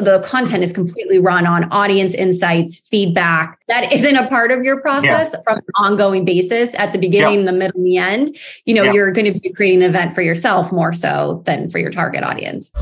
the content is completely run on audience insights, feedback. That isn't a part of your process yeah. from an ongoing basis at the beginning, yeah. the middle, and the end. You know, yeah. you're going to be creating an event for yourself more so than for your target audience.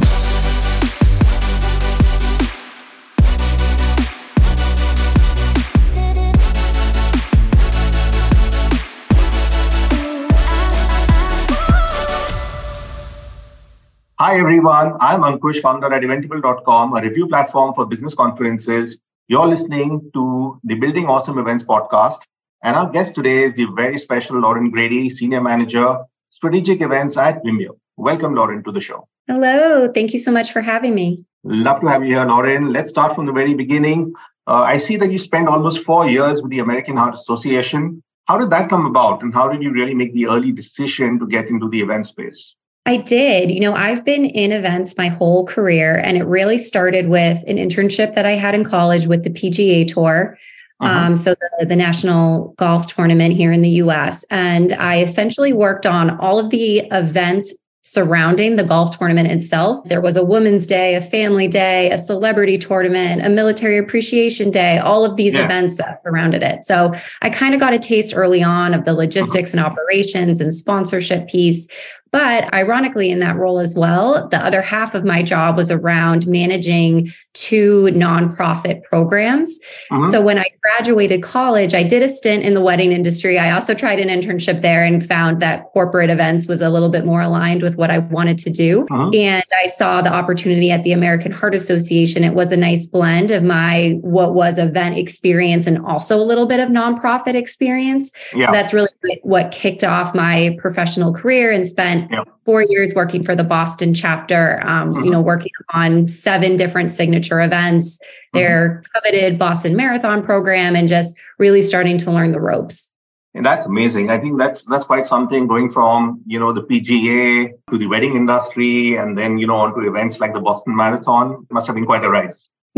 Hi, everyone. I'm Ankush, founder at Eventable.com, a review platform for business conferences. You're listening to the Building Awesome Events podcast. And our guest today is the very special Lauren Grady, Senior Manager, Strategic Events at Vimeo. Welcome, Lauren, to the show. Hello. Thank you so much for having me. Love to have you here, Lauren. Let's start from the very beginning. Uh, I see that you spent almost four years with the American Heart Association. How did that come about? And how did you really make the early decision to get into the event space? I did. You know, I've been in events my whole career, and it really started with an internship that I had in college with the PGA Tour. Uh-huh. Um, so the, the national golf tournament here in the US. And I essentially worked on all of the events surrounding the golf tournament itself. There was a women's day, a family day, a celebrity tournament, a military appreciation day, all of these yeah. events that surrounded it. So I kind of got a taste early on of the logistics and operations and sponsorship piece. But ironically, in that role as well, the other half of my job was around managing two nonprofit programs. Uh-huh. So when I graduated college, I did a stint in the wedding industry. I also tried an internship there and found that corporate events was a little bit more aligned with what I wanted to do. Uh-huh. And I saw the opportunity at the American Heart Association. It was a nice blend of my what was event experience and also a little bit of nonprofit experience. Yeah. So that's really what kicked off my professional career and spent spent yep. four years working for the Boston chapter, um, mm-hmm. you know, working on seven different signature events, mm-hmm. their coveted Boston Marathon program, and just really starting to learn the ropes. And that's amazing. I think that's that's quite something going from, you know, the PGA to the wedding industry and then, you know, onto events like the Boston Marathon. It must have been quite a ride.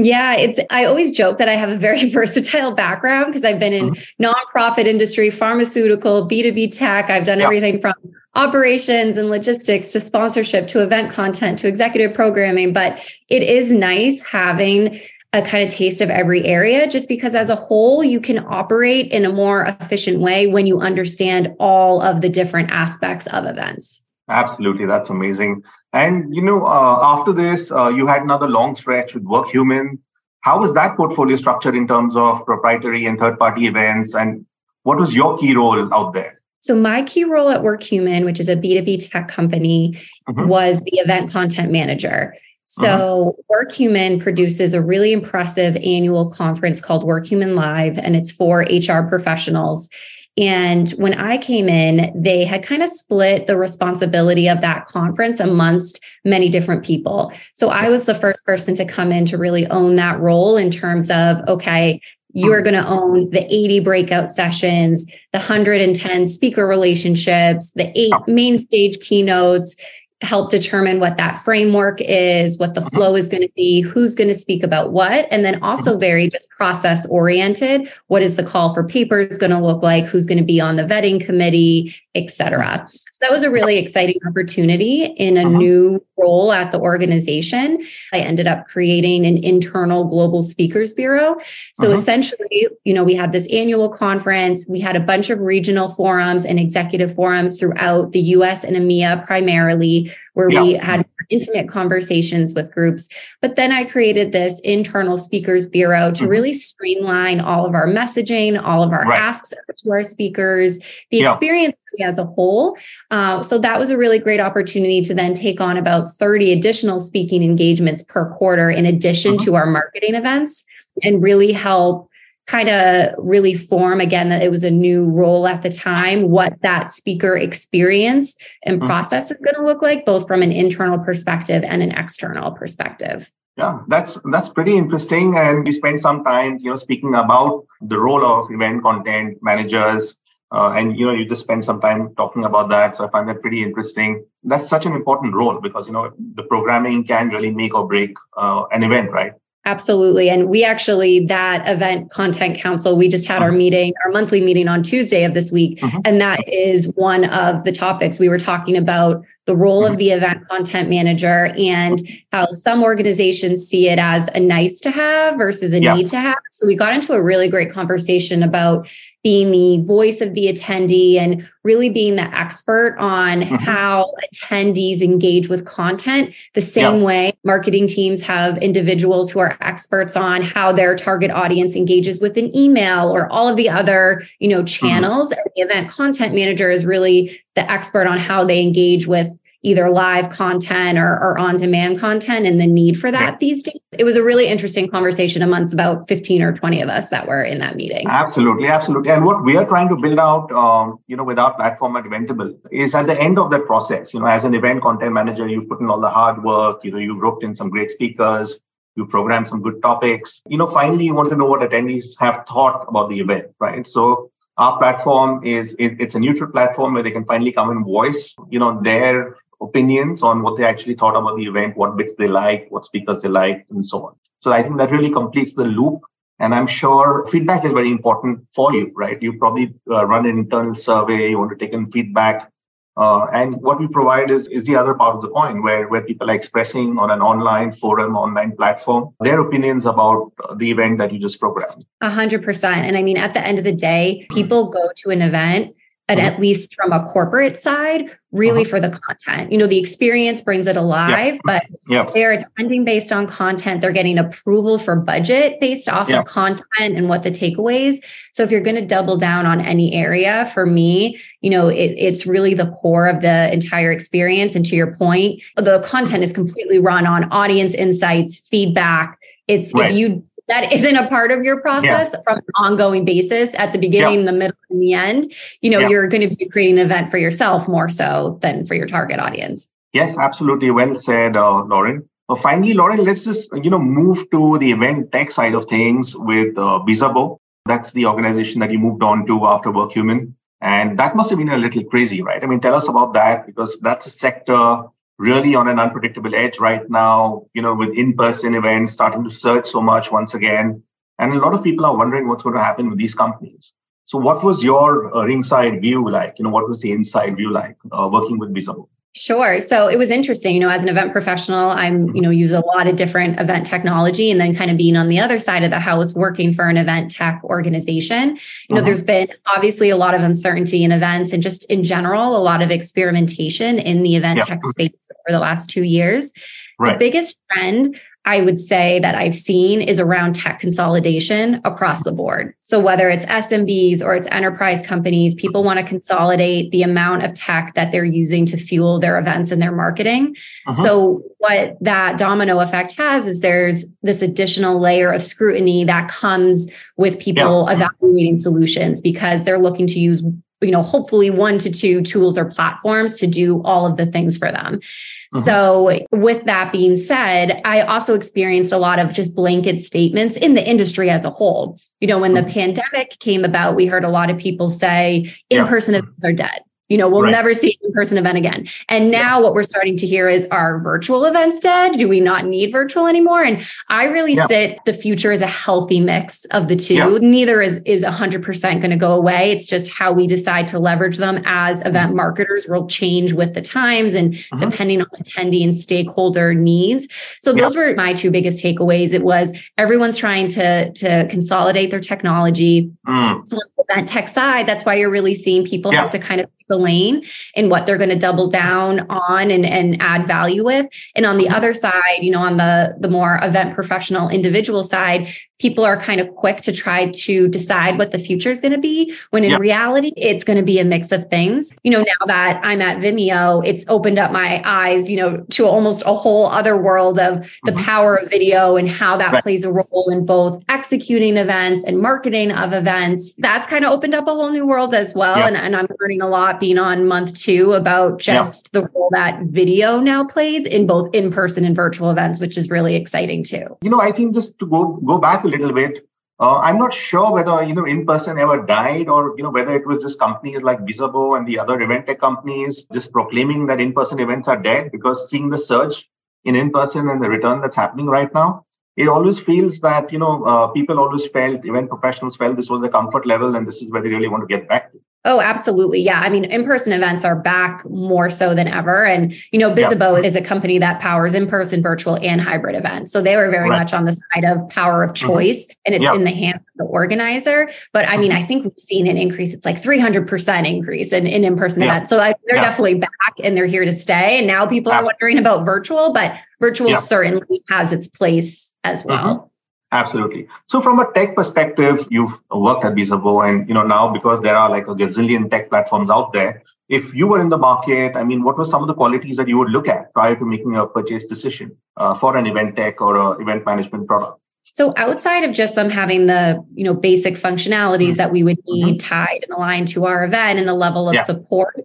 Yeah, it's I always joke that I have a very versatile background because I've been in mm-hmm. nonprofit industry, pharmaceutical, B2B tech. I've done yep. everything from operations and logistics to sponsorship to event content to executive programming. But it is nice having a kind of taste of every area just because as a whole you can operate in a more efficient way when you understand all of the different aspects of events. Absolutely, that's amazing. And you know, uh, after this, uh, you had another long stretch with WorkHuman. How was that portfolio structured in terms of proprietary and third-party events? And what was your key role out there? So my key role at WorkHuman, which is a B2B tech company, mm-hmm. was the event content manager. So uh-huh. WorkHuman produces a really impressive annual conference called WorkHuman Live, and it's for HR professionals. And when I came in, they had kind of split the responsibility of that conference amongst many different people. So I was the first person to come in to really own that role in terms of, okay, you are going to own the 80 breakout sessions, the 110 speaker relationships, the eight main stage keynotes, help determine what that framework is, what the mm-hmm. flow is going to be, who's going to speak about what, and then also mm-hmm. very just process oriented. What is the call for papers going to look like? Who's going to be on the vetting committee, et cetera. That was a really exciting opportunity in a uh-huh. new role at the organization. I ended up creating an internal global speakers bureau. So uh-huh. essentially, you know, we had this annual conference, we had a bunch of regional forums and executive forums throughout the US and EMEA primarily where yeah. we had intimate conversations with groups. But then I created this internal speakers bureau to mm-hmm. really streamline all of our messaging, all of our right. asks to our speakers, the yeah. experience as a whole. Uh, so that was a really great opportunity to then take on about 30 additional speaking engagements per quarter in addition mm-hmm. to our marketing events and really help kind of really form again that it was a new role at the time what that speaker experience and mm-hmm. process is going to look like both from an internal perspective and an external perspective yeah that's that's pretty interesting and we spent some time you know speaking about the role of event content managers uh, and you know you just spend some time talking about that so i find that pretty interesting that's such an important role because you know the programming can really make or break uh, an event right Absolutely. And we actually, that event content council, we just had our mm-hmm. meeting, our monthly meeting on Tuesday of this week. Mm-hmm. And that is one of the topics we were talking about the role of mm-hmm. the event content manager and how some organizations see it as a nice to have versus a yeah. need to have. So we got into a really great conversation about being the voice of the attendee and really being the expert on mm-hmm. how attendees engage with content the same yeah. way marketing teams have individuals who are experts on how their target audience engages with an email or all of the other you know mm-hmm. channels mm-hmm. and the event content manager is really the expert on how they engage with either live content or, or on demand content and the need for that yeah. these days. It was a really interesting conversation amongst about 15 or 20 of us that were in that meeting. Absolutely, absolutely. And what we are trying to build out, um, you know, with our platform at Eventable is at the end of that process, you know, as an event content manager, you've put in all the hard work, you know, you've roped in some great speakers, you programmed some good topics. You know, finally, you want to know what attendees have thought about the event, right? So our platform is, is, it's a neutral platform where they can finally come and voice you know their opinions on what they actually thought about the event, what bits they like, what speakers they like, and so on. So I think that really completes the loop. And I'm sure feedback is very important for you, right? You probably uh, run an internal survey, you want to take in feedback. Uh, and what we provide is, is the other part of the coin where, where people are expressing on an online forum, online platform, their opinions about the event that you just programmed. A hundred percent. And I mean, at the end of the day, people go to an event and mm-hmm. at least from a corporate side, really uh-huh. for the content. You know, the experience brings it alive, yeah. but yeah. they're attending based on content. They're getting approval for budget based off yeah. of content and what the takeaways. So if you're going to double down on any area, for me, you know, it, it's really the core of the entire experience. And to your point, the content is completely run on audience insights, feedback. It's right. if you that isn't a part of your process yeah. from an ongoing basis at the beginning, yeah. the middle, and the end, you know, yeah. you're going to be creating an event for yourself more so than for your target audience. Yes, absolutely. Well said, uh, Lauren. Uh, finally, Lauren, let's just you know move to the event tech side of things with uh, Bizzabo. That's the organization that you moved on to after WorkHuman. And that must have been a little crazy, right? I mean, tell us about that because that's a sector really on an unpredictable edge right now, you know, with in-person events starting to surge so much once again. And a lot of people are wondering what's going to happen with these companies. So what was your uh, ringside view like? You know, what was the inside view like uh, working with Bizzabo? Sure. So it was interesting, you know, as an event professional, I'm, you know, use a lot of different event technology and then kind of being on the other side of the house working for an event tech organization. You know, uh-huh. there's been obviously a lot of uncertainty in events and just in general, a lot of experimentation in the event tech space over the last 2 years. Right. The biggest trend I would say that I've seen is around tech consolidation across the board. So whether it's SMBs or it's enterprise companies, people want to consolidate the amount of tech that they're using to fuel their events and their marketing. Uh-huh. So what that domino effect has is there's this additional layer of scrutiny that comes with people yeah. evaluating solutions because they're looking to use you know hopefully one to two tools or platforms to do all of the things for them mm-hmm. so with that being said i also experienced a lot of just blanket statements in the industry as a whole you know when mm-hmm. the pandemic came about we heard a lot of people say in-person yeah. events are dead you know, we'll right. never see an in-person event again. And now yeah. what we're starting to hear is are virtual events dead? Do we not need virtual anymore? And I really yeah. sit the future is a healthy mix of the two. Yeah. Neither is is 100% going to go away. It's just how we decide to leverage them as mm-hmm. event marketers will change with the times and mm-hmm. depending on attendee and stakeholder needs. So those were my two biggest takeaways. It was everyone's trying to to consolidate their technology. Mm. So on the event tech side, that's why you're really seeing people have to kind of the lane and what they're going to double down on and, and add value with. And on the other side, you know, on the the more event professional individual side, people are kind of quick to try to decide what the future is going to be when in reality it's going to be a mix of things you know now that i'm at vimeo it's opened up my eyes you know to almost a whole other world of the mm-hmm. power of video and how that right. plays a role in both executing events and marketing of events that's kind of opened up a whole new world as well yeah. and, and, i'm learning a lot being on month two about just yeah. the role that video now plays in both in-person and virtual events which is really exciting too you know i think just to go go back little bit. Uh, I'm not sure whether you know in person ever died, or you know whether it was just companies like Bizzabo and the other event tech companies just proclaiming that in person events are dead because seeing the surge in in person and the return that's happening right now. it always feels that you know uh, people always felt event professionals felt this was a comfort level and this is where they really want to get back to Oh, absolutely. Yeah. I mean, in-person events are back more so than ever. And, you know, Bizzabo yeah. is a company that powers in-person, virtual, and hybrid events. So they were very right. much on the side of power of mm-hmm. choice mm-hmm. and it's yeah. in the hands of the organizer. But I mean, mm-hmm. I think we've seen an increase. It's like 300% increase in, in in-person yeah. events. So I, they're definitely back and they're here to stay. And now people are wondering about virtual, but virtual certainly has its place as well. Mm-hmm. Absolutely. So from a tech perspective, you've worked at Bizzabo and you know now because there are like a gazillion tech platforms out there, if you were in the market, I mean, what were some of the qualities that you would look at prior to making a purchase decision uh, for an event tech or a event management product? So outside of just them having the, you know, basic functionalities mm-hmm. that we would need mm-hmm. tied and aligned to our event and the level of yeah. support,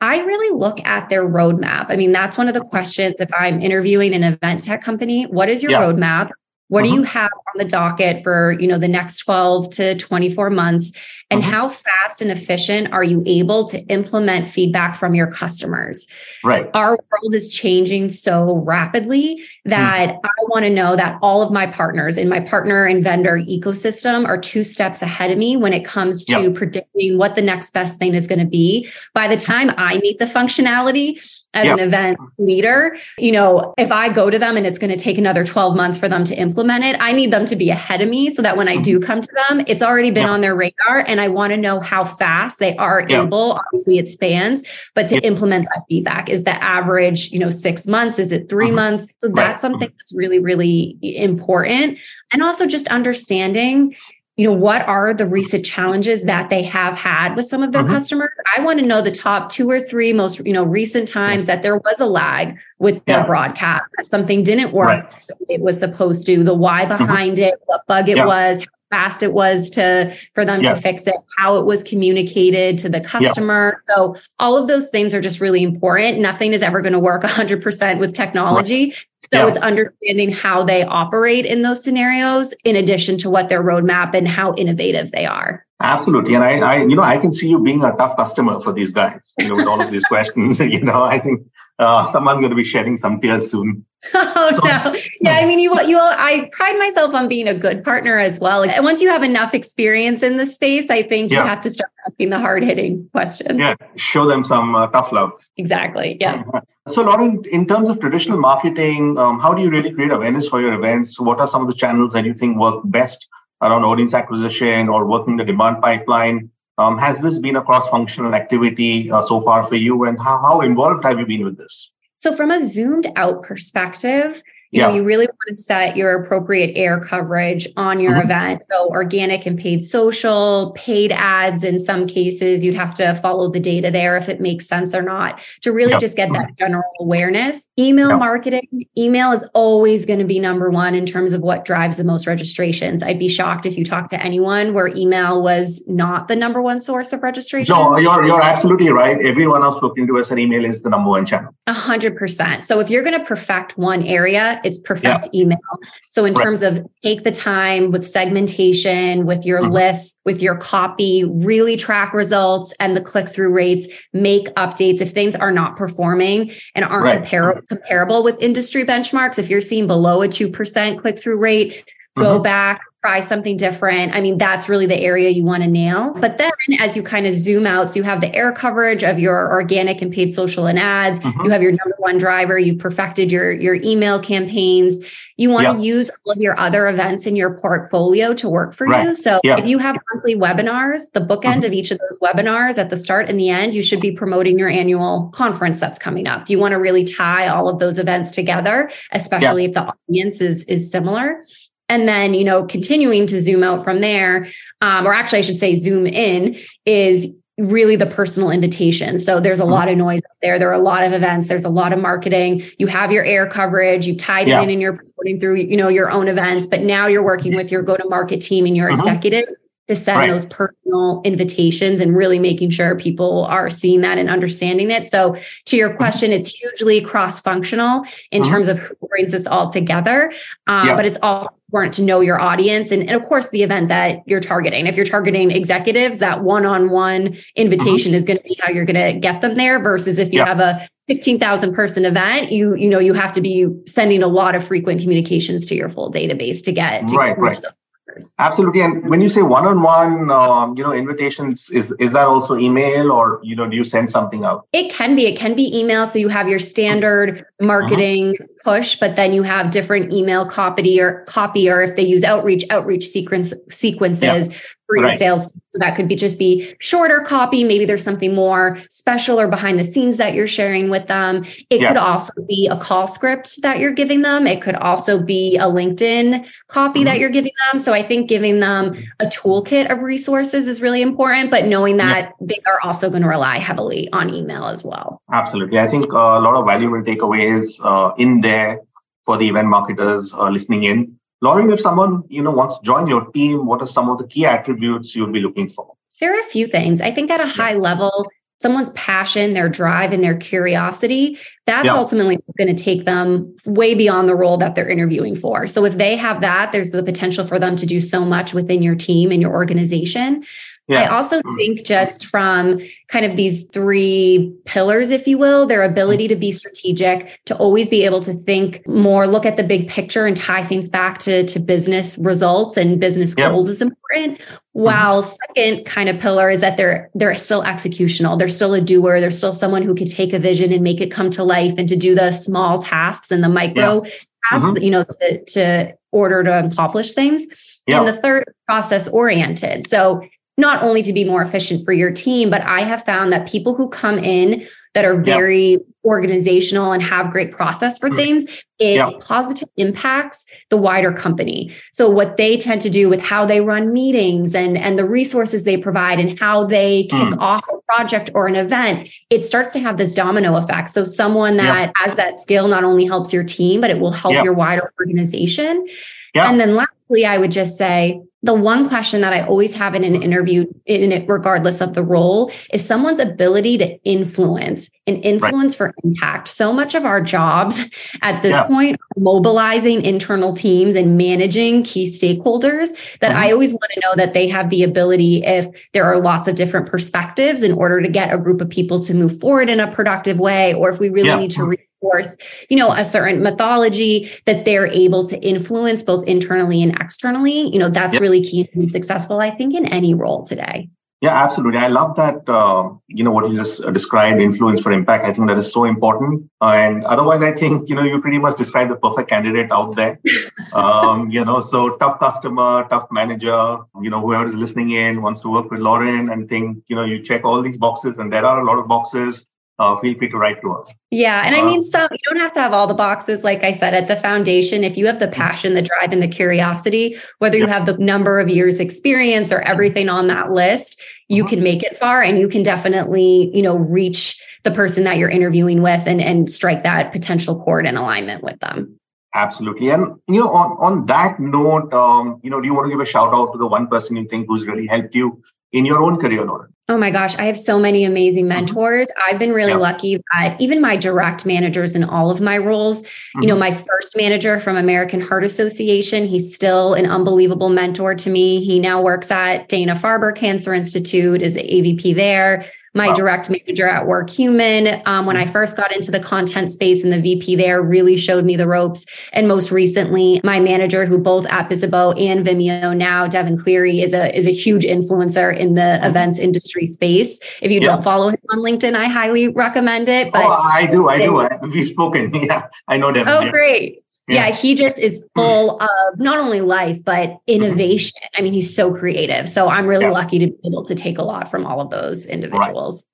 I really look at their roadmap. I mean, that's one of the questions if I'm interviewing an event tech company, what is your yeah. roadmap? What do you have on the docket for, you know, the next 12 to 24 months? And mm-hmm. how fast and efficient are you able to implement feedback from your customers? Right. Our world is changing so rapidly that mm. I want to know that all of my partners in my partner and vendor ecosystem are two steps ahead of me when it comes to yep. predicting what the next best thing is going to be. By the time I meet the functionality as yep. an event leader, you know, if I go to them and it's going to take another 12 months for them to implement it, I need them to be ahead of me so that when I do mm-hmm. come to them, it's already been yep. on their radar and I want to know how fast they are able. Obviously, it spans, but to implement that feedback is the average, you know, six months? Is it 3 uh-huh. months? So right. that's something that's really, really important. And also just understanding you know what are the recent challenges that they have had with some of their uh-huh. customers i want to know the top two or three most you know recent times yeah. that there was a lag with their yeah. broadcast that something didn't work right. it was supposed to the why mm-hmm. behind uh-huh. it what bug it yeah. was fast it was to for them to fix it how it was communicated to the customer. So all of those things are just really important. Nothing is ever going to work 100% with technology. Right. so it's understanding how they operate in those scenarios in addition to what their roadmap and how innovative they are. Absolutely, and I, I, you know, I can see you being a tough customer for these guys. You know, with all of these questions, you know, I think uh, someone's going to be shedding some tears soon. Oh so, no! Yeah, I mean, you you will. I pride myself on being a good partner as well. And once you have enough experience in the space, I think yeah. you have to start asking the hard hitting questions. Yeah, show them some uh, tough love. Exactly. Yeah. So, Lauren, in terms of traditional marketing, um, how do you really create awareness for your events? What are some of the channels that you think work best around audience acquisition or working the demand pipeline? Um, has this been a cross-functional activity uh, so far for you, and how, how involved have you been with this? So, from a zoomed out perspective, you yeah. know you really want to set your appropriate air coverage on your mm-hmm. event. So organic and paid social paid ads in some cases you'd have to follow the data there if it makes sense or not to really just get that general awareness. Email marketing email is always going to be number one in terms of what drives the most registrations. I'd be shocked if you talk to anyone where email was not the number one source of registration no you're, you're absolutely right. Everyone i've spoken to us an email is the number one channel. A hundred percent. So if you're going to perfect one area it's perfect yeah. email. So in right. terms of take the time with segmentation, with your mm-hmm. list, with your copy, really track results and the click through rates, make updates if things are not performing and aren't right. compar- comparable with industry benchmarks. If you're seeing below a 2% click through rate, go mm-hmm. back try something different. I mean, that's really the area you want to nail. But then as you kind of zoom out, so you have the air coverage of your organic and paid social and ads, mm-hmm. you have your number one driver, you've perfected your, your email campaigns. You want yep. to use all of your other events in your portfolio to work for right. you. So yep. if you have monthly webinars, the bookend mm-hmm. of each of those webinars at the start and the end, you should be promoting your annual conference that's coming up. You want to really tie all of those events together, especially yep. if the audience is is similar and then you know continuing to zoom out from there um, or actually i should say zoom in is really the personal invitation. So there's a mm-hmm. lot of noise out there. There are a lot of events. There's a lot of marketing. You have your air coverage. You tied yeah. it in and you're putting through you know your own events. But now you're working with your go to market team and your uh-huh. executive to send right. those personal invitations and really making sure people are seeing that and understanding it. So, to your mm-hmm. question, it's hugely cross functional in uh-huh. terms of who brings this all together. Um, yeah. But it's all important to know your audience and, and, of course, the event that you're targeting. If you're targeting executives, that one on one invitation uh-huh. is going to be how you're going to get them there versus if you yeah. have a 15,000 person event, you you know you have to be sending a lot of frequent communications to your full database to get to right, right. Absolutely. And when you say one-on-one, um, you know, invitations, is is that also email or you know, do you send something out? It can be. It can be email. So you have your standard uh-huh. marketing uh-huh. push, but then you have different email copy or copy, or if they use outreach, outreach sequence sequences. Yeah for your right. sales. So that could be just be shorter copy. Maybe there's something more special or behind the scenes that you're sharing with them. It yeah. could also be a call script that you're giving them. It could also be a LinkedIn copy mm-hmm. that you're giving them. So I think giving them a toolkit of resources is really important, but knowing that yeah. they are also going to rely heavily on email as well. Absolutely. I think a lot of valuable takeaways uh, in there for the event marketers uh, listening in. Lauren, if someone you know wants to join your team, what are some of the key attributes you'll be looking for? There are a few things. I think at a high level, someone's passion, their drive, and their curiosity, that's yeah. ultimately what's going to take them way beyond the role that they're interviewing for. So if they have that, there's the potential for them to do so much within your team and your organization. Yeah. I also mm. think just from kind of these three pillars, if you will, their ability to be strategic, to always be able to think more, look at the big picture and tie things back to, to business results and business yep. goals is important. Mm-hmm. While mm-hmm. second kind of pillar is that they're they're still executional. They're still a doer. They're still someone who can take a vision and make it come to life and to do the small tasks and the micro yeah. tasks, mm-hmm. you know, to, to order to accomplish things. And the third process oriented. So not only to be more efficient for your team, but I have found that people who come in that are very yep. organizational and have great process for mm. things, it yep. positive impacts the wider company. So what they tend to do with how they run meetings and, and the resources they provide and how they kick mm. off a project or an event, it starts to have this domino effect. So someone that yep. has that skill not only helps your team, but it will help your wider organization. And then lastly, I would just say the one question that I always have in an interview, in it, regardless of the role, is someone's ability to influence and influence right. for impact. So much of our jobs at this yeah. point are mobilizing internal teams and managing key stakeholders that mm-hmm. I always want to know that they have the ability, if there are lots of different perspectives, in order to get a group of people to move forward in a productive way, or if we really yeah. need to reinforce, you know, a certain mythology that they're able to influence both internally and externally. You know, that's yep. really key to be successful, I think, in any role today. Yeah, absolutely. I love that. Uh, you know what you just described, influence for impact. I think that is so important. Uh, and otherwise, I think you know you pretty much described the perfect candidate out there. um, you know, so tough customer, tough manager. You know, whoever is listening in wants to work with Lauren and think you know you check all these boxes, and there are a lot of boxes uh, feel free to write to us. Yeah. And I mean, uh, some you don't have to have all the boxes. Like I said, at the foundation, if you have the passion, the drive, and the curiosity, whether you have the number of years experience or everything on that list, you mm-hmm. can make it far and you can definitely, you know, reach the person that you're interviewing with and, and strike that potential chord in alignment with them. Absolutely. And, you know, on, on that note, um, you know, do you want to give a shout out to the one person you think who's really helped you in your own career, Lauren? Oh my gosh, I have so many amazing mm-hmm. mentors. I've been really yeah. lucky that even my direct managers in all of my roles, mm-hmm. you know, mm-hmm. my first manager from American Heart Association, he's still an unbelievable mentor to me. He now works at Dana Farber Cancer Institute, is the AVP there my wow. direct manager at WorkHuman. Um, when I mm-hmm. first got into the content space and the VP there really showed me the ropes. And most recently, my manager, who both at Bizzabo and Vimeo now, Devin Cleary, is a is a huge influencer in the mm-hmm. events industry space. If you yeah. don't follow him on LinkedIn, I highly recommend it. But oh, I do, I do. We've spoken. Yeah, I know Devin. Oh, great yeah. yeah. he just is full of not only life but mm-hmm. innovation mm-hmm. i mean he's so creative so i'm really yeah. lucky to be able to take a lot from all of those individuals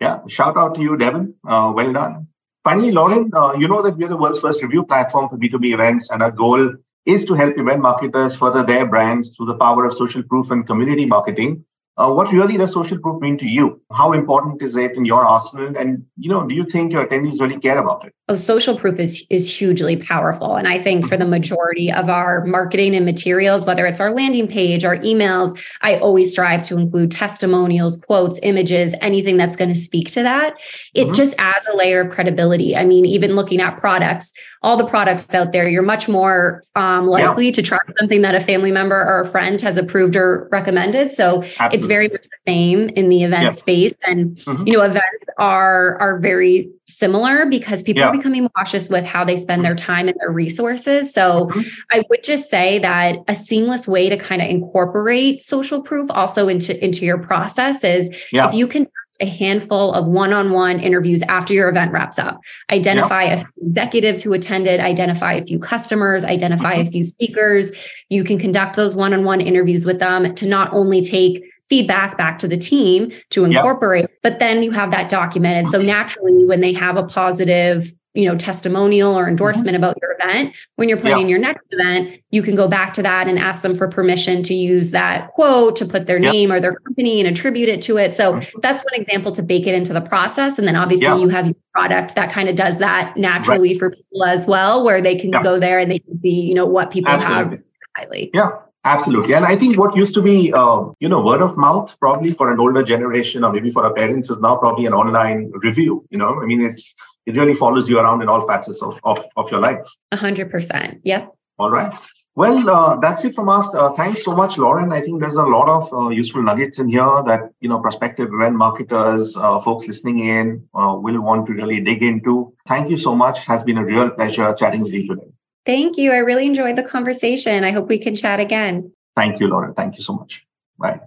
right. yeah shout out to you devin uh, well done finally lauren uh, you know that we're the world's first review platform for b2b events and our goal is to help event marketers further their brands through the power of social proof and community marketing uh, what really does social proof mean to you? How important is it in your arsenal? And you know, do you think your attendees really care about it? Oh, social proof is is hugely powerful, and I think for the mm-hmm. majority of our marketing and materials, whether it's our landing page, our emails, I always strive to include testimonials, quotes, images, anything that's going to speak to that. It mm-hmm. just adds a layer of credibility. I mean, even looking at products, all the products out there, you're much more um, likely yeah. to try something that a family member or a friend has approved or recommended. So Absolutely. it's very much the same in the event space. And mm-hmm. you know, events are are very similar because people yeah. are becoming cautious with how they spend their time and their resources. So mm-hmm. I would just say that a seamless way to kind of incorporate social proof also into into your process is yeah. if you can a handful of one-on-one interviews after your event wraps up. Identify yep. a few executives who attended, identify a few customers, identify mm-hmm. a few speakers. You can conduct those one-on-one interviews with them to not only take feedback back to the team to incorporate yep. but then you have that documented so naturally when they have a positive you know testimonial or endorsement mm-hmm. about your event when you're planning yeah. your next event you can go back to that and ask them for permission to use that quote to put their name or their company and attribute it to it so mm-hmm. that's one example to bake it into the process and then obviously yeah. you have your product that kind of does that naturally right. for people as well where they can go there and they can see you know what people Absolutely. have highly yeah Absolutely. And I think what used to be, uh, you know, word of mouth probably for an older generation or maybe for our parents is now probably an online review. You know, I mean, it's it really follows you around in all facets of, of, of your life. A hundred percent. Yep. All right. Well, uh, that's it from us. Uh, thanks so much, Lauren. I think there's a lot of uh, useful nuggets in here that you know prospective event marketers, uh, folks listening in, uh, will want to really dig into. Thank you so much. It Has been a real pleasure chatting with you today. Thank you. I really enjoyed the conversation. I hope we can chat again. Thank you, Lauren. Thank you so much. Bye.